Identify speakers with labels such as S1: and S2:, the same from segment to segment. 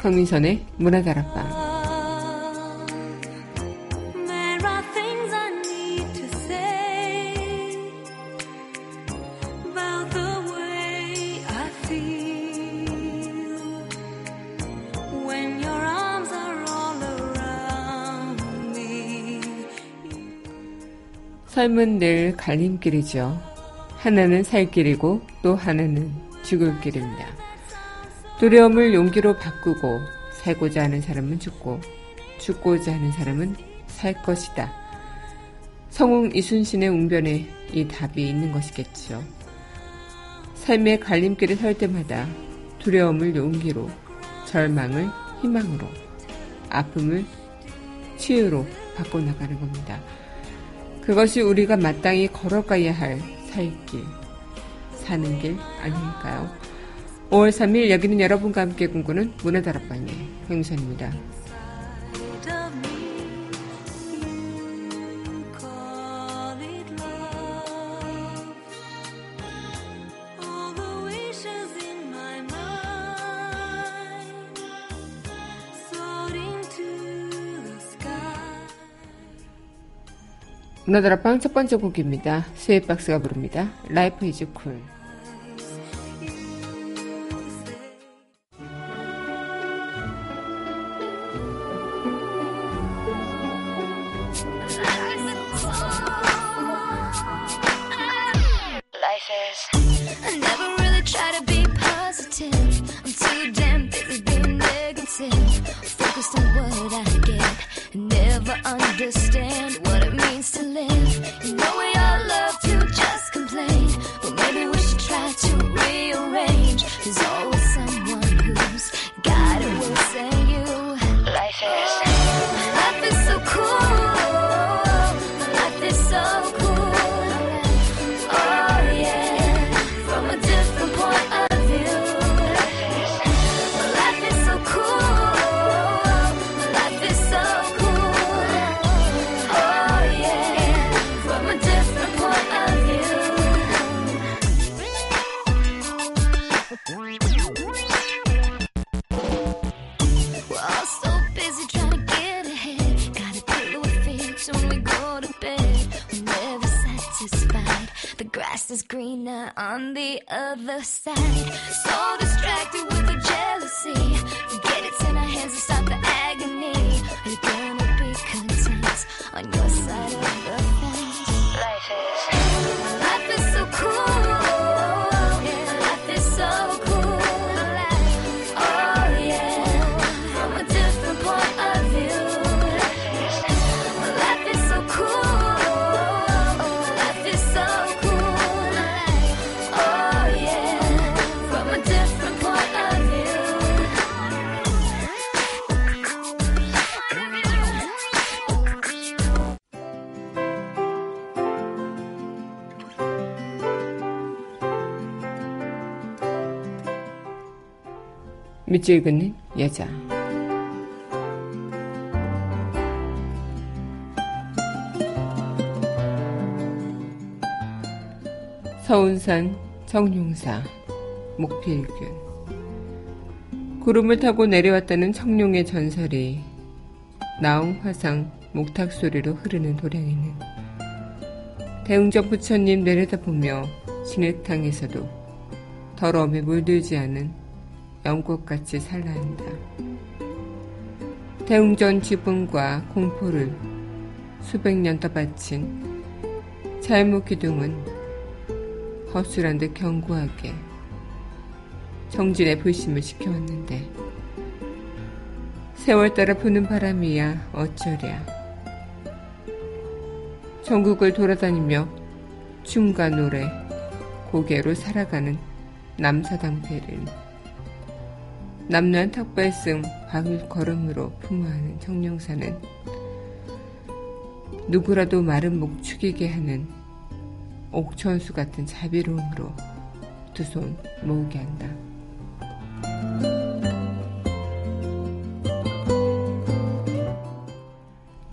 S1: 강민선의 문화다락방 삶은 늘 갈림길이죠. 하나는 살 길이고 또 하나는 죽을 길입니다. 두려움을 용기로 바꾸고 살고자 하는 사람은 죽고 죽고자 하는 사람은 살 것이다. 성웅 이순신의 웅변에 이 답이 있는 것이겠죠. 삶의 갈림길을 설 때마다 두려움을 용기로, 절망을 희망으로, 아픔을 치유로 바꿔나가는 겁니다. 그것이 우리가 마땅히 걸어가야 할 살길, 사는 길 아닐까요? 5월 3일 여기는 여러분과 함께 꿈꾸는 문화 다락방의 행선입니다. 문화다락방 첫 번째 곡입니다. 스웨박스가 부릅니다. 라이프 이즈 밑줄 긋는 여자. 서운산 청룡사 목필균 구름을 타고 내려왔다는 청룡의 전설이 나홍 화상 목탁 소리로 흐르는 도량에는 대웅전 부처님 내려다보며 진해탕에서도 더러움에 물들지 않은 연꽃같이 살라 한다. 대웅전 지붕과 공포를 수백 년 떠받친 잘못 기둥은 허술한 듯 견고하게 정진의 불심을 지켜왔는데 세월 따라 부는 바람이야 어쩌랴 전국을 돌아다니며 춤과 노래 고개로 살아가는 남사당패를 남루한 턱발씀 바울 걸음으로 품어하는 청룡사는 누구라도 마른 목 축이게 하는 옥천수 같은 자비로움으로 두 손 모으게 한다.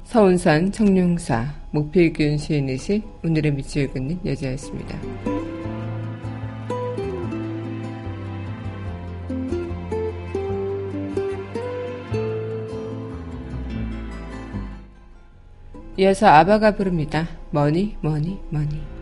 S1: 서운산 청룡사 목필균 시인의 시 오늘의 밑을 긋는 여자였습니다. 이어서 아바가 부릅니다. Money, Money, Money.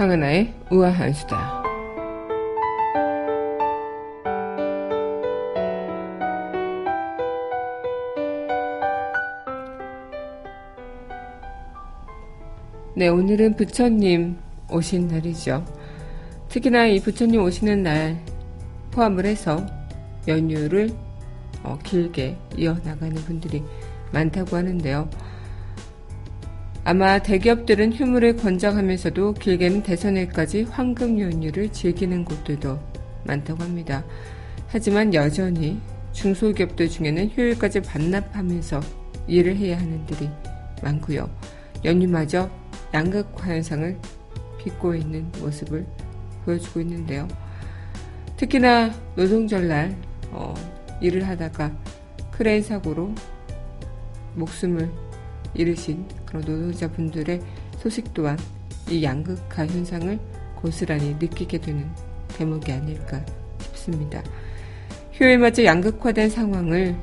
S1: 황은아의 우아한 수다. 네, 오늘은 부처님 오신 날이죠. 특히나 이 부처님 오시는 날 포함을 해서 연휴를 어, 길게 이어나가는 분들이 많다고 하는데요. 아마 대기업들은 휴무를 권장하면서도 길게는 대선일까지 황금 연휴를 즐기는 곳들도 많다고 합니다. 하지만 여전히 중소기업들 중에는 휴일까지 반납하면서 일을 해야 하는 들이 많고요. 연휴마저 양극화 현상을 빚고 있는 모습을 보여주고 있는데요. 특히나 노동절날 어, 일을 하다가 크레인 사고로 목숨을 잃으신 그런 노동자분들의 소식 또한 이 양극화 현상을 고스란히 느끼게 되는 대목이 아닐까 싶습니다. 휴일마저 양극화된 상황을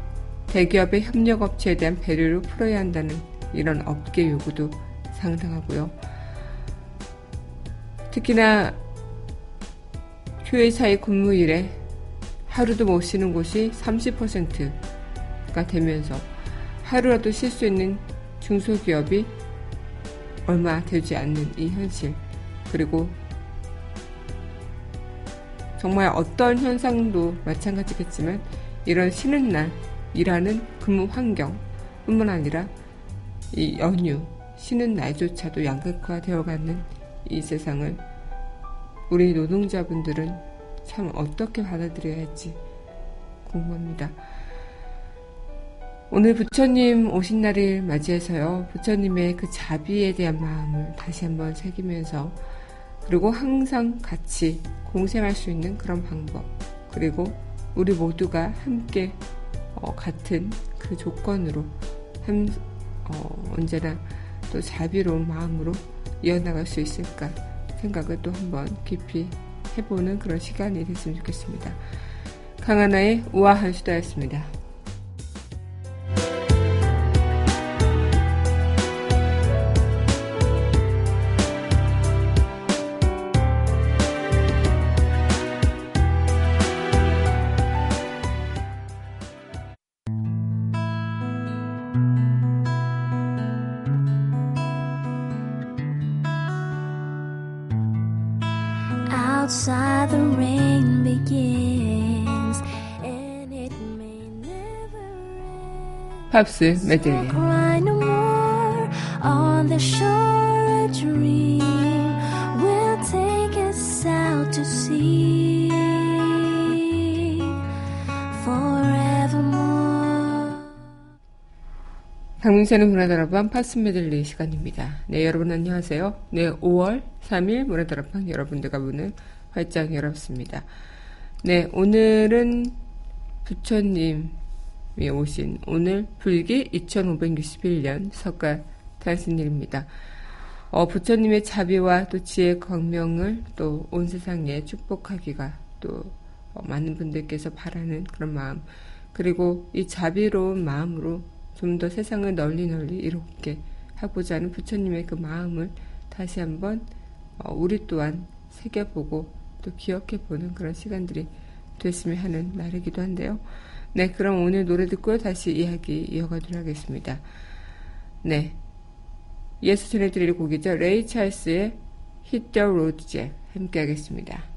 S1: 대기업의 협력업체에 대한 배려로 풀어야 한다는 이런 업계 요구도 상당하고요. 특히나 휴일 사이 근무일에 하루도 못 쉬는 곳이 30%가 되면서 하루라도 쉴 수 있는 중소기업이 얼마 되지 않는 이 현실, 그리고 정말 어떤 현상도 마찬가지겠지만 이런 쉬는 날 일하는 근무 환경 뿐만 아니라 이 연휴 쉬는 날조차도 양극화되어 가는 이 세상을 우리 노동자분들은 참 어떻게 받아들여야 할지 궁금합니다. 오늘 부처님 오신 날을 맞이해서요, 부처님의 그 자비에 대한 마음을 다시 한번 새기면서, 그리고 항상 같이 공생할 수 있는 그런 방법, 그리고 우리 모두가 함께 어, 같은 그 조건으로 한, 어, 언제나 또 자비로운 마음으로 이어나갈 수 있을까 생각을 또 한번 깊이 해보는 그런 시간이 됐으면 좋겠습니다. 강하나의 우아한 수다였습니다. Outside the rain begins and it may never end. 팝스 메들리 cry no more on the shore a dream will take us out to sea forevermore 강민선의 문화다락방 파스 메들리 시간입니다. 네, 여러분 안녕하세요. 네, 5월 3일 문화다락방 여러분들과 문을 활짝 열었습니다. 네, 오늘은 부처님이 오신 오늘 불기 2561년 석가 탄신일입니다. 어, 부처님의 자비와 또 지혜 광명을 또 온 세상에 축복하기가 또 어, 많은 분들께서 바라는 그런 마음 그리고 이 자비로운 마음으로 좀 더 세상을 널리 널리 이롭게 하고자 하는 부처님의 그 마음을 다시 한번 어, 우리 또한 새겨보고 또 기억해보는 그런 시간들이 됐으면 하는 날이기도 한데요. 네, 그럼 오늘 노래 듣고 다시 이야기 이어가도록 하겠습니다. 네. 예수 전해드릴 곡이죠. 레이 찰스의 Hit the Road 함께 하겠습니다.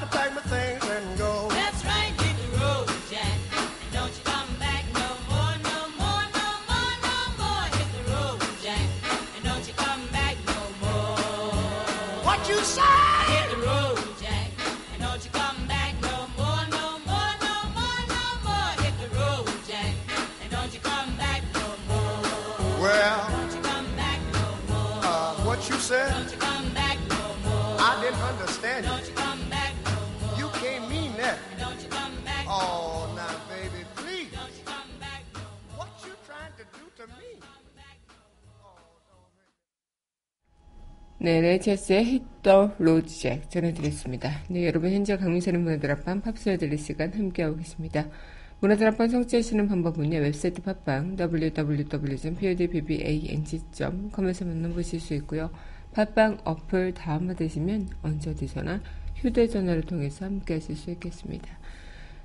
S2: the Road Jack
S1: 전해드렸습니다. 네, 여러분 현재 강민선의 문화드랍방 팝스에 들릴 시간 함께하고 계십니다. 문화드랍방 성취하시는 방법은요. 웹사이트 팟빵 www.podbbang.com에서 만나보실 수 있고요. 팟빵 어플 다운받으시면 언제 어디서나 휴대전화를 통해서 함께하실 수 있겠습니다.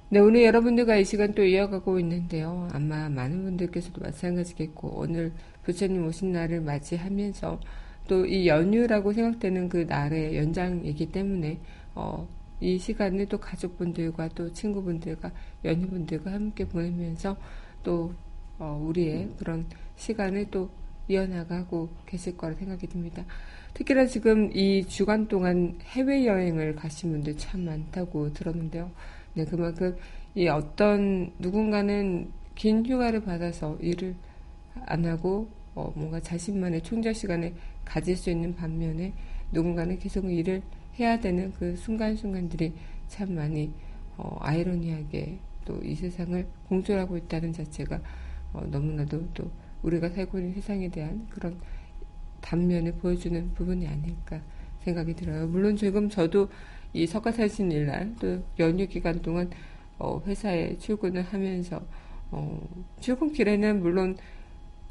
S1: 네, 오늘 여러분들과 이 시간 또 이어가고 있는데요. 아마 많은 분들께서도 마찬가지겠고, 오늘 부처님 오신 날을 맞이하면서 또 이 연휴라고 생각되는 그 날의 연장이기 때문에, 어, 이 시간을 또 가족분들과 또 친구분들과 연휴분들과 함께 보내면서 또, 어, 우리의 그런 시간을 또 이어나가고 계실 거라 생각이 듭니다. 특히나 지금 이 주간 동안 해외여행을 가신 분들 참 많다고 들었는데요. 네, 그만큼 이 어떤 누군가는 긴 휴가를 받아서 일을 안 하고 어, 뭔가 자신만의 총절 시간을 가질 수 있는 반면에 누군가는 계속 일을 해야 되는 그 순간순간들이 참 많이 어, 아이러니하게 또 이 세상을 공존하고 있다는 자체가 어, 너무나도 또 우리가 살고 있는 세상에 대한 그런 단면을 보여주는 부분이 아닐까 생각이 들어요. 물론 지금 저도 이 석가살신 일날 또 연휴 기간 동안 어, 회사에 출근을 하면서 어, 출근길에는 물론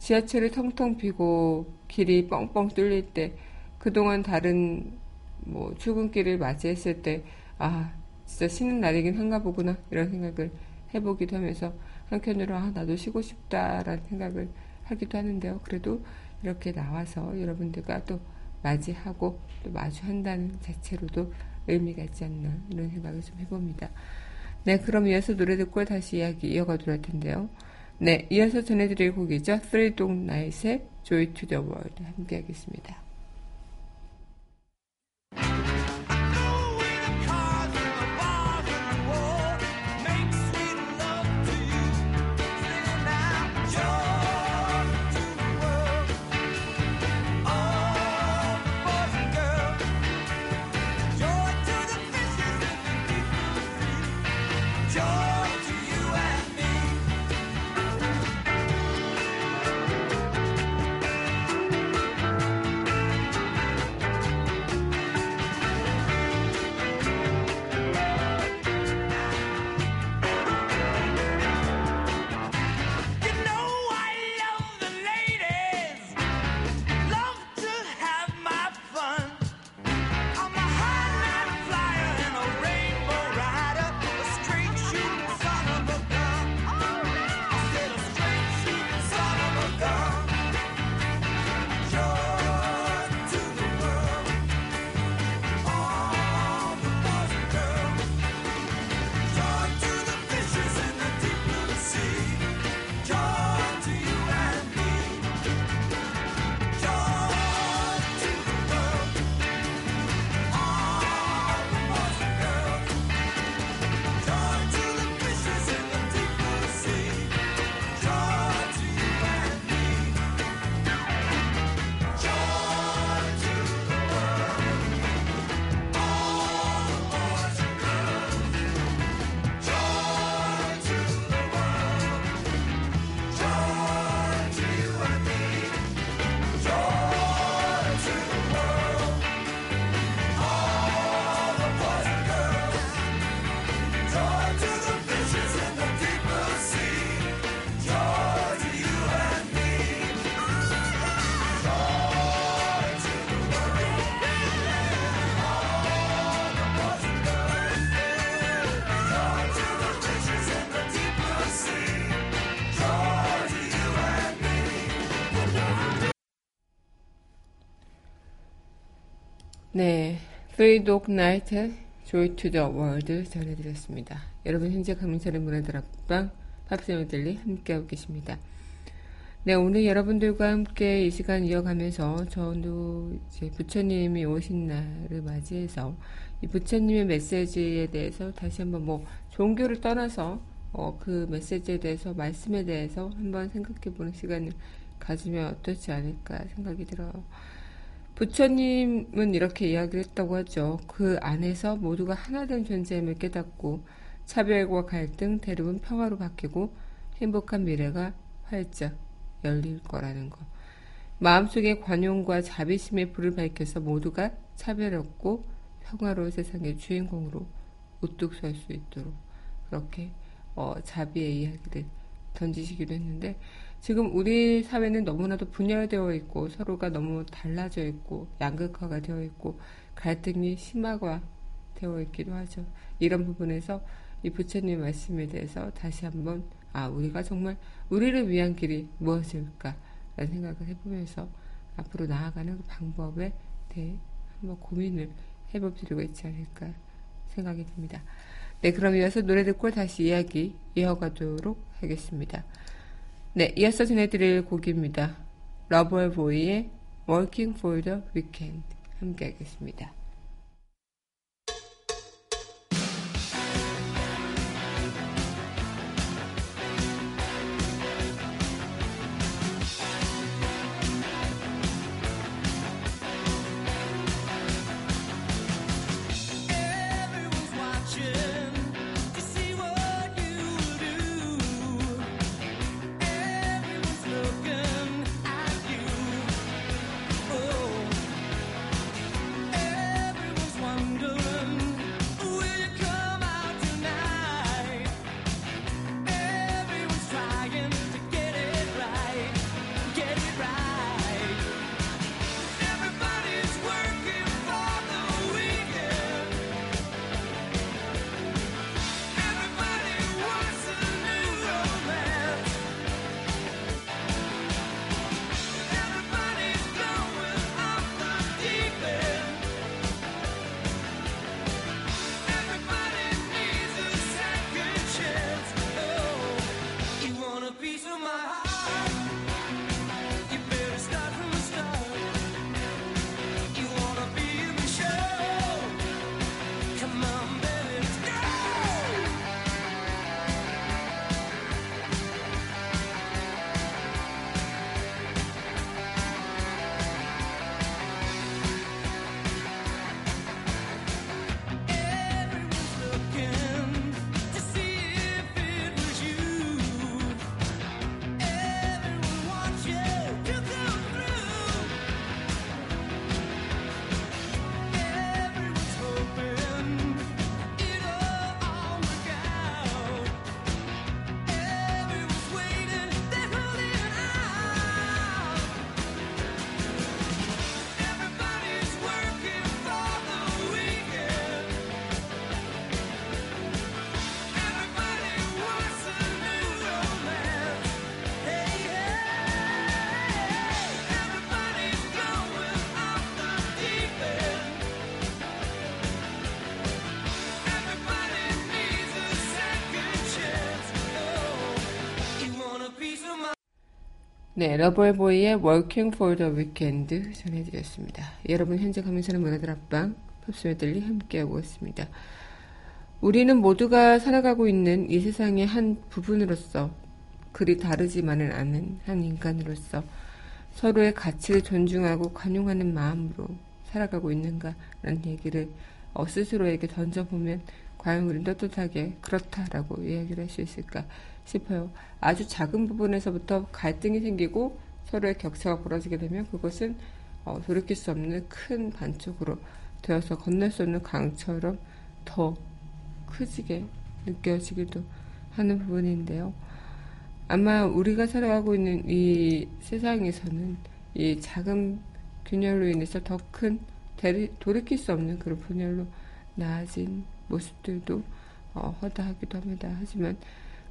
S1: 지하철이 텅텅 비고 길이 뻥뻥 뚫릴 때 그동안 다른 뭐 출근길을 맞이했을 때 아 진짜 쉬는 날이긴 한가 보구나 이런 생각을 해보기도 하면서 한편으로 아 나도 쉬고 싶다라는 생각을 하기도 하는데요. 그래도 이렇게 나와서 여러분들과 또 맞이하고 또 마주한다는 자체로도 의미가 있지 않나 이런 생각을 좀 해봅니다. 네, 그럼 이어서 노래 듣고 다시 이야기 이어가도록 할 텐데요. 네, 이어서 전해드릴 곡이죠. Three Dog Night의 Joy to the World 함께 하겠습니다. Three Dog Night, Joy to the World 전해드렸습니다. 여러분 현재 강민철의 문화들 앞방 팝스 메들리 함께하고 계십니다. 네, 오늘 여러분들과 함께 이 시간 이어가면서 저도 이제 부처님이 오신 날을 맞이해서 이 부처님의 메시지에 대해서 다시 한번 뭐 종교를 떠나서 어, 그 메시지에 대해서 말씀에 대해서 한번 생각해보는 시간을 가지면 어떻지 않을까 생각이 들어요. 부처님은 이렇게 이야기를 했다고 하죠. 그 안에서 모두가 하나된 존재임을 깨닫고 차별과 갈등, 대립은 평화로 바뀌고 행복한 미래가 활짝 열릴 거라는 거. 마음속에 관용과 자비심의 불을 밝혀서 모두가 차별 없고 평화로운 세상의 주인공으로 우뚝 설 수 있도록 그렇게 어, 자비의 이야기를 던지시기도 했는데 지금 우리 사회는 너무나도 분열되어 있고 서로가 너무 달라져 있고 양극화가 되어 있고 갈등이 심화가 되어 있기도 하죠. 이런 부분에서 이 부처님 말씀에 대해서 다시 한번 아 우리가 정말 우리를 위한 길이 무엇일까라는 생각을 해보면서 앞으로 나아가는 그 방법에 대해 한번 고민을 해볼 필요가 있지 않을까 생각이 듭니다. 네, 그럼 이어서 노래 듣고 다시 이야기 이어가도록 하겠습니다. 네, 이어서 전해드릴 곡입니다. 러버보이의 Working for the Weekend 함께 하겠습니다. 네, Loverboy의 Working for the Weekend 전해드렸습니다. 여러분 현재 강민철의 문화다락방 팝스 메들리 함께하고 있습니다. 우리는 모두가 살아가고 있는 이 세상의 한 부분으로서 그리 다르지만은 않은 한 인간으로서 서로의 가치를 존중하고 관용하는 마음으로 살아가고 있는가라는 얘기를 어, 스스로에게 던져보면 과연 우린 떳떳하게 그렇다라고 이야기를 할 수 있을까 싶어요. 아주 작은 부분에서부터 갈등이 생기고 서로의 격차가 벌어지게 되면 그것은 어, 돌이킬 수 없는 큰 반쪽으로 되어서 건널 수 없는 강처럼 더 크지게 느껴지기도 하는 부분인데요. 아마 우리가 살아가고 있는 이 세상에서는 이 작은 균열로 인해서 더 큰 돌이킬 수 없는 그런 분열로 나아진 모습들도 어, 허다하기도 합니다. 하지만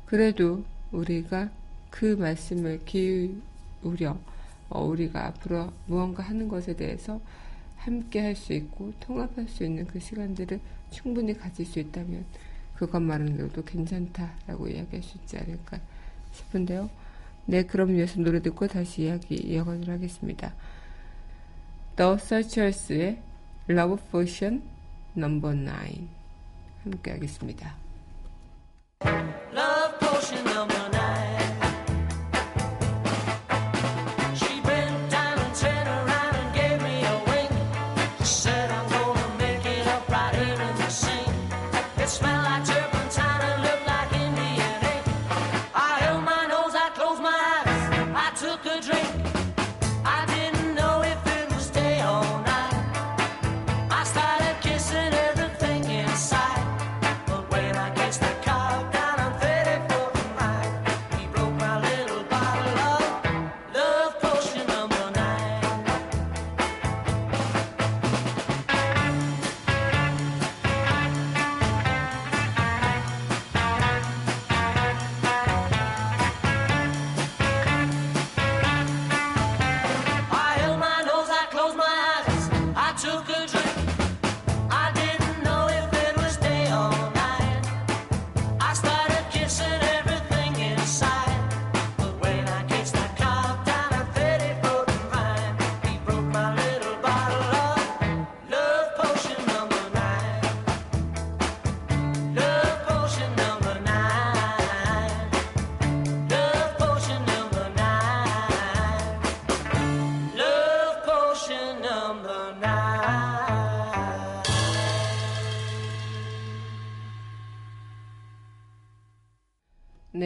S1: 그래도 우리가 그 말씀을 기울여 어, 우리가 앞으로 무언가 하는 것에 대해서 함께 할 수 있고 통합할 수 있는 그 시간들을 충분히 가질 수 있다면 그것만으로도 괜찮다라고 이야기할 수 있지 않을까 싶은데요. 네, 그럼 이어서 노래 듣고 다시 이야기 이어가도록 하겠습니다. The Searchers의 Love Potion No. 9 함께 하겠습니다.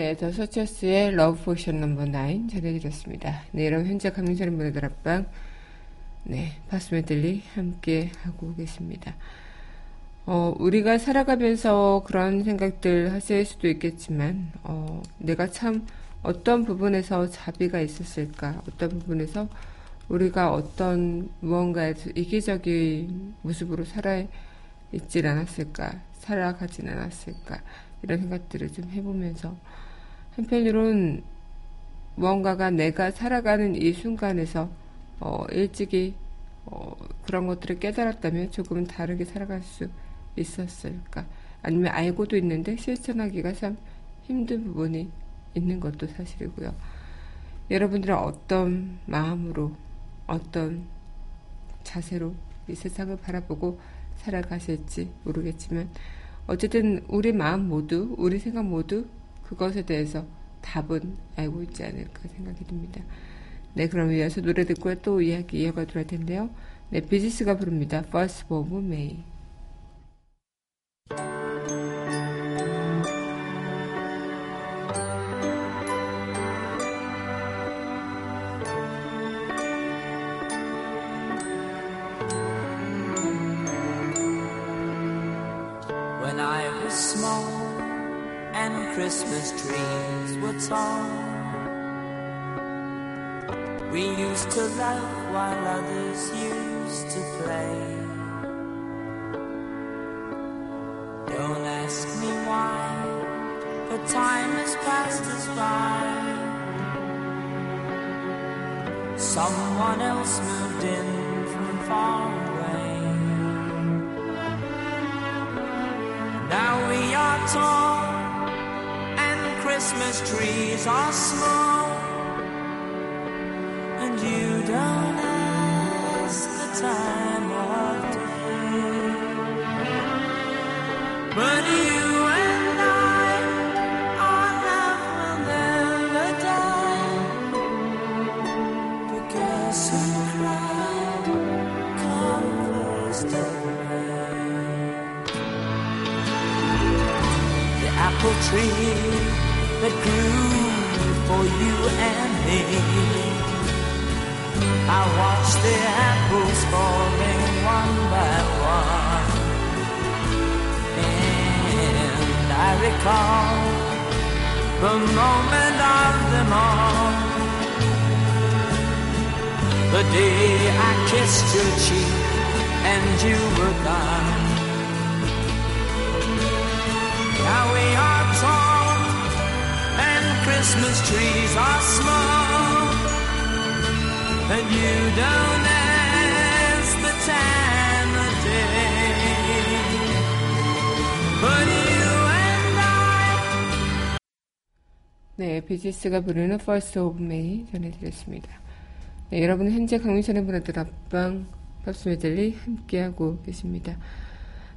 S3: 네, The Searchers의 Love Potion Number
S1: 9 전해드렸습니다. 네, 여러분 현재 강민철의 문화다락방 네, 팝스 메들리 함께 하고 계십니다. 어, 우리가 살아가면서 그런 생각들 하실 수도 있겠지만, 어, 내가 참 어떤 부분에서 자비가 있었을까, 어떤 부분에서 우리가 어떤 무언가에서 이기적인 모습으로 살아 있질 않았을까, 살아가진 않았을까, 이런 생각들을 좀 해보면서, 한편으론 무언가가 내가 살아가는 이 순간에서, 어, 일찍이, 어, 그런 것들을 깨달았다면 조금은 다르게 살아갈 수 있었을까? 아니면 알고도 있는데 실천하기가 참 힘든 부분이 있는 것도 사실이고요. 여러분들은 어떤 마음으로, 어떤 자세로 이 세상을 바라보고 살아가실지 모르겠지만, 어쨌든 우리 마음 모두, 우리 생각 모두 그것에 대해서 답은 알고 있지 않을까 생각이 듭니다. 네, 그럼 이어서 노래 듣고 또 이야기 이어가도록 할 텐데요. 네, 비지스가 부릅니다. First of May.
S3: To laugh while others used to play. Don't ask me why, but time has passed us by. Someone else moved in from far away. Now we are tall and Christmas trees are small.
S1: 비지스가 부르는 First of May 전해드렸습니다. 네, 여러분은 현재 강민선의 문화들 앞방 팝스 메들리 함께하고 계십니다.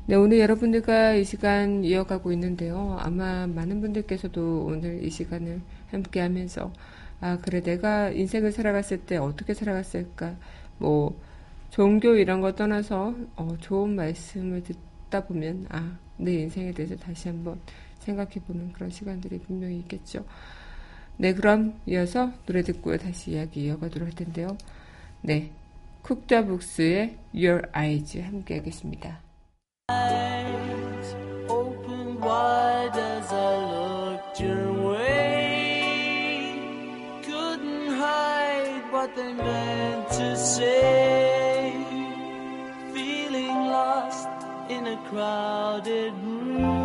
S1: 네, 오늘 여러분들과 이 시간 이어가고 있는데요. 아마 많은 분들께서도 오늘 이 시간을 함께하면서 아, 그래, 내가 인생을 살아갔을 때 어떻게 살아갔을까? 뭐, 종교 이런 거 떠나서 어, 좋은 말씀을 듣다 보면 아, 내 인생에 대해서 다시 한번 생각해보는 그런 시간들이 분명히 있겠죠. 네, 그럼 이어서 노래 듣고 다시 이야기 이어가도록 할 텐데요. 네, 쿡다북스의 Your Eyes 함께 하겠습니다.
S3: crowded room.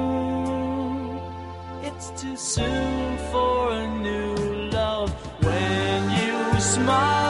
S3: It's too soon for a new love. When you smile,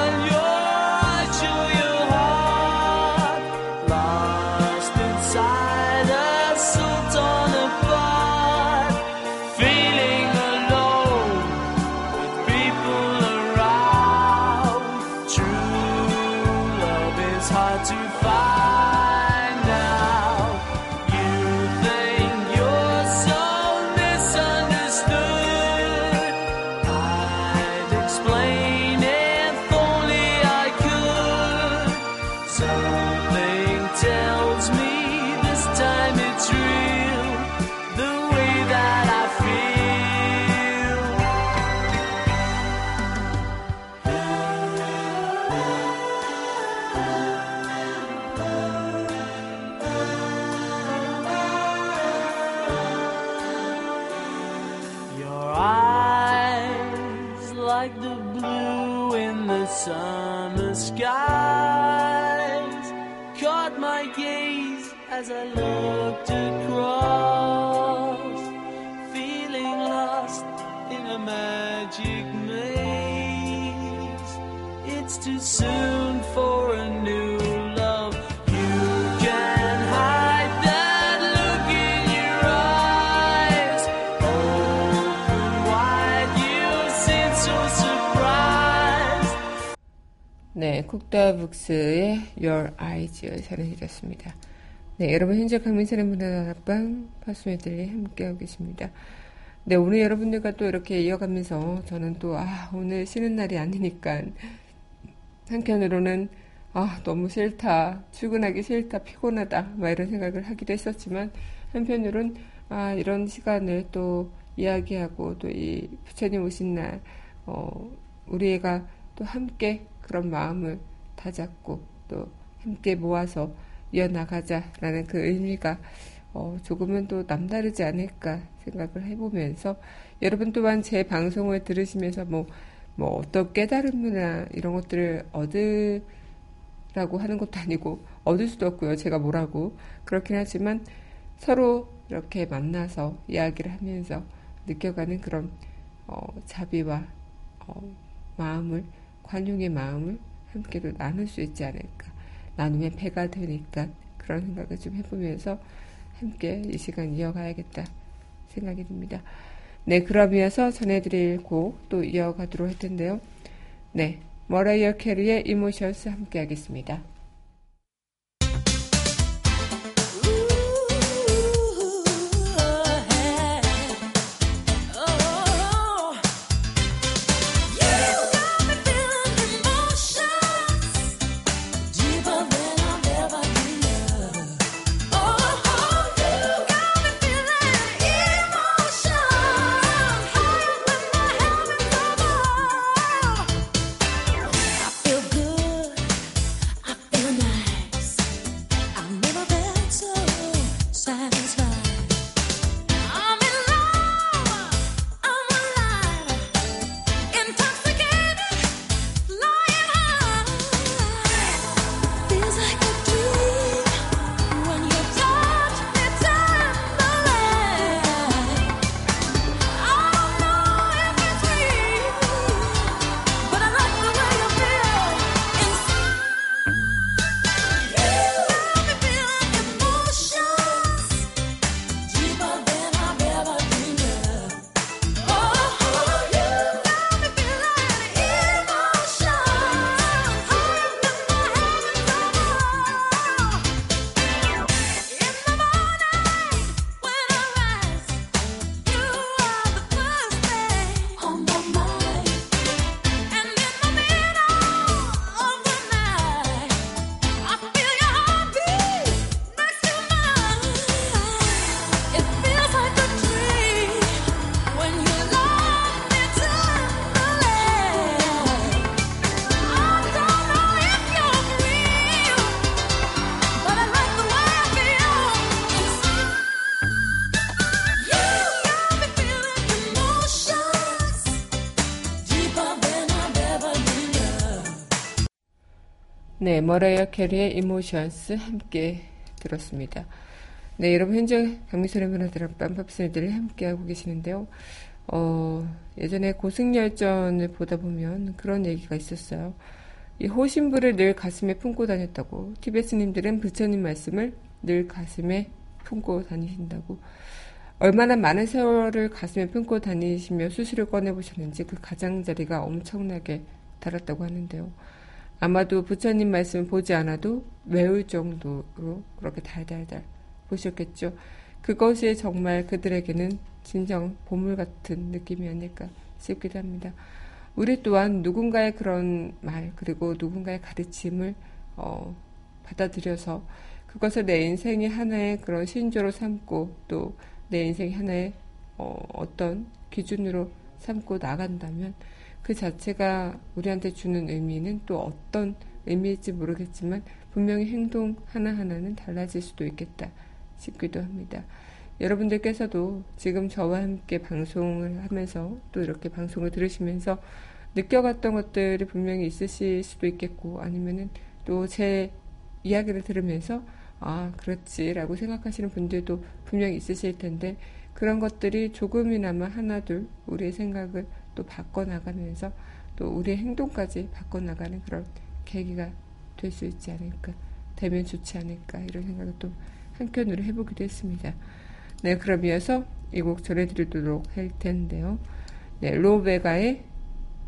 S1: 쿡다북스의 Your Eyes 전해드렸습니다. 네, 여러분 현재 강민선의 문화다락방 파수메들리 함께하고 계십니다. 네, 오늘 여러분들과 또 이렇게 이어가면서 저는 또, 아, 오늘 쉬는 날이 아니니까 한편으로는 아, 너무 싫다. 출근하기 싫다. 피곤하다. 막 이런 생각을 하기도 했었지만 한편으로는 아, 이런 시간을 또 이야기하고 또 이 부처님 오신 날 어, 우리 애가 또 함께 그런 마음을 다잡고 또 함께 모아서 이어나가자라는 그 의미가 어, 조금은 또 남다르지 않을까 생각을 해보면서 여러분 또한 제 방송을 들으시면서 뭐, 뭐 어떤 깨달음이나 이런 것들을 얻으라고 하는 것도 아니고 얻을 수도 없고요. 제가 뭐라고 그렇긴 하지만 서로 이렇게 만나서 이야기를 하면서 느껴가는 그런 어, 자비와 어, 마음을 관용의 마음을 함께로 나눌 수 있지 않을까 나누면 배가 되니까 그런 생각을 좀 해보면서 함께 이 시간 이어가야겠다 생각이 듭니다. 네, 그럼 이어서 전해드릴 곡 또 이어가도록 할 텐데요. 네, 머라이어 캐리의 이모션스 함께 하겠습니다. 머라이어 캐리의 이모션스 함께 들었습니다. 네, 여러분 현재 강미선의 문화들 빰팝스들을 함께하고 계시는데요. 어, 예전에 고승열전을 보다 보면 그런 얘기가 있었어요. 이 호신부를 늘 가슴에 품고 다녔다고. 티베스님들은 부처님 말씀을 늘 가슴에 품고 다니신다고. 얼마나 많은 세월을 가슴에 품고 다니시며 수술을 꺼내보셨는지 그 가장자리가 엄청나게 달았다고 하는데요. 아마도 부처님 말씀 보지 않아도 외울 정도로 그렇게 달달달 보셨겠죠. 그것이 정말 그들에게는 진정 보물 같은 느낌이 아닐까 싶기도 합니다. 우리 또한 누군가의 그런 말 그리고 누군가의 가르침을 어, 받아들여서 그것을 내 인생의 하나의 그런 신조로 삼고 또 내 인생의 하나의 어, 어떤 기준으로 삼고 나간다면 그 자체가 우리한테 주는 의미는 또 어떤 의미일지 모르겠지만 분명히 행동 하나하나는 달라질 수도 있겠다 싶기도 합니다. 여러분들께서도 지금 저와 함께 방송을 하면서 또 이렇게 방송을 들으시면서 느껴갔던 것들이 분명히 있으실 수도 있겠고 아니면은 또 제 이야기를 들으면서 아 그렇지라고 생각하시는 분들도 분명히 있으실 텐데 그런 것들이 조금이나마 하나둘 우리의 생각을 또 바꿔나가면서 또 우리의 행동까지 바꿔나가는 그런 계기가 될 수 있지 않을까 되면 좋지 않을까 이런 생각을 또 한켠으로 해보기도 했습니다. 네, 그럼 이어서 이 곡 전해드리도록 할 텐데요. 네, 로베가의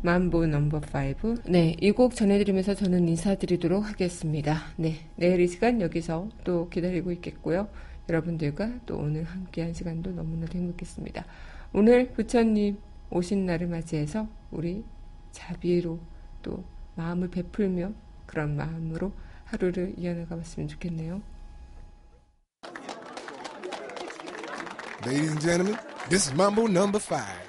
S1: 만보 넘버 5. 네, 이 곡 전해드리면서 저는 인사드리도록 하겠습니다. 네, 내일 이 시간 여기서 또 기다리고 있겠고요. 여러분들과 또 오늘 함께한 시간도 너무나도 행복했습니다. 오늘 부처님 오신 날을 맞이해서 우리 자비로 또 마음을 베풀며 그런 마음으로 하루를 이어나가 봤으면 좋겠네요.
S4: Ladies and gentlemen, this is Mambo number five.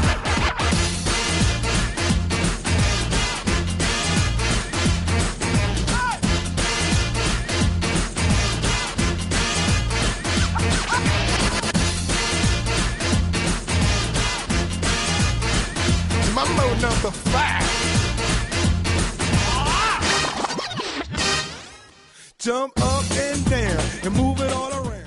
S4: Number five. Jump up and down and move it all around.